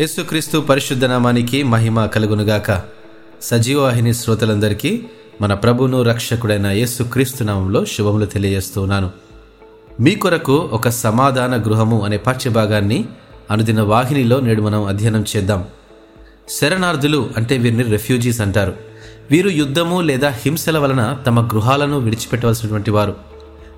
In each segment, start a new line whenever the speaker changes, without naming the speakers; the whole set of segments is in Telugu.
యేసుక్రీస్తు పరిశుద్ధ నామానికి మహిమ కలుగునుగాక. సజీవవాహిని శ్రోతలందరికీ మన ప్రభును రక్షకుడైన యేసుక్రీస్తు నామంలో శుభములు తెలియజేస్తున్నాను. మీ కొరకు ఒక సమాధాన గృహము అనే పాఠ్యభాగాన్ని అనుదిన వాహినిలో నేడు మనం అధ్యయనం చేద్దాం. శరణార్థులు అంటే వీరిని రెఫ్యూజీస్ అంటారు. వీరు యుద్ధము లేదా హింసల వలన తమ గృహాలను విడిచిపెట్టవలసినటువంటి వారు.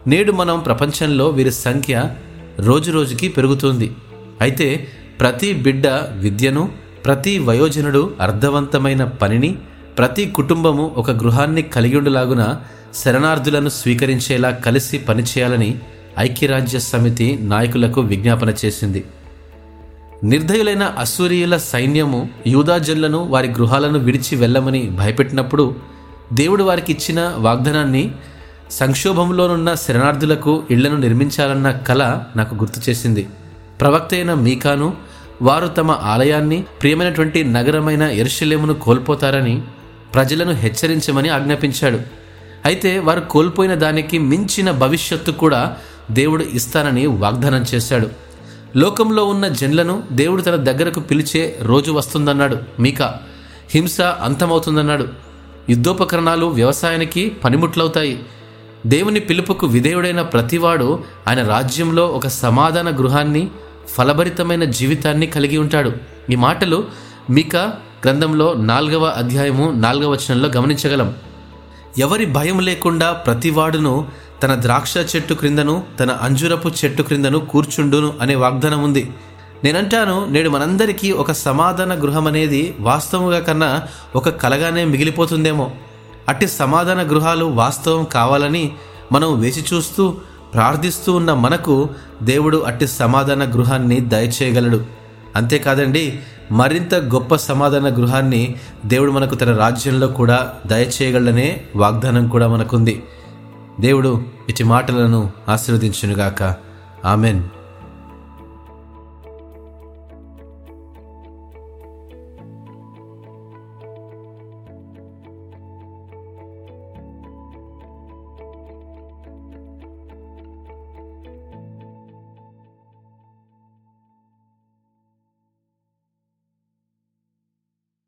నేడు మనం ప్రపంచంలో వీరి సంఖ్య రోజురోజుకి పెరుగుతుంది. అయితే ప్రతి బిడ్డ విద్యను ప్రతి వయోజనుడు అర్థవంతమైన పనిని ప్రతి కుటుంబము ఒక గృహాన్ని కలిగి ఉండలాగున శరణార్థులను స్వీకరించేలా కలిసి పనిచేయాలని ఐక్యరాజ్య సమితి నాయకులకు విజ్ఞాపన చేసింది. నిర్దయులైన అసూరియుల సైన్యము యూదాజనులను వారి గృహాలను విడిచి వెళ్ళమని భయపెట్టినప్పుడు దేవుడు వారికి ఇచ్చిన వాగ్దానాన్ని సంక్షోభంలోనున్న శరణార్థులకు ఇళ్ళను నిర్మించాలన్న కల నాకు గుర్తు చేసింది. ప్రవక్త అయిన మీకాను వారు తమ ఆలయాన్ని ప్రియమైనటువంటి నగరమైన ఎరుషలేమును కోల్పోతారని ప్రజలను హెచ్చరించమని ఆజ్ఞాపించాడు. అయితే వారు కోల్పోయిన దానికి మించిన భవిష్యత్తు కూడా దేవుడు ఇస్తానని వాగ్దానం చేశాడు. లోకంలో ఉన్న జన్లను దేవుడు తన దగ్గరకు పిలిచే రోజు వస్తుందన్నాడు. మీక హింస అంతమవుతుందన్నాడు. యుద్ధోపకరణాలు వ్యవసాయానికి పనిముట్లవుతాయి. దేవుని పిలుపుకు విధేయుడైన ప్రతివాడు ఆయన రాజ్యంలో ఒక సమాధాన గృహాన్ని ఫలభరితమైన జీవితాన్ని కలిగి ఉంటాడు. ఈ మాటలు మిక గ్రంథంలో నాలుగవ అధ్యాయము నాలుగవ వచనంలో గమనించగలం. ఎవరి భయం లేకుండా ప్రతివాడును తన ద్రాక్ష చెట్టు క్రిందను తన అంజురపు చెట్టు క్రిందను కూర్చుండును అనే వాగ్దానం ఉంది. నేనంటాను నేడు మనందరికీ ఒక సమాధాన గృహం అనేది వాస్తవంగా కన్నా ఒక కలగానే మిగిలిపోతుందేమో. అట్టి సమాధాన గృహాలు వాస్తవం కావాలని మనం వేచి చూస్తూ ప్రార్థిస్తూ ఉన్న మనకు దేవుడు అట్టి సమాధాన గృహాన్ని దయచేయగలడు. అంతేకాదండి మరింత గొప్ప సమాధాన గృహాన్ని దేవుడు మనకు తన రాజ్యంలో కూడా దయచేయగలనే వాగ్దానం కూడా మనకుంది. దేవుడు ఇటు మాటలను ఆశీర్వదించునుగాక. ఆమెన్.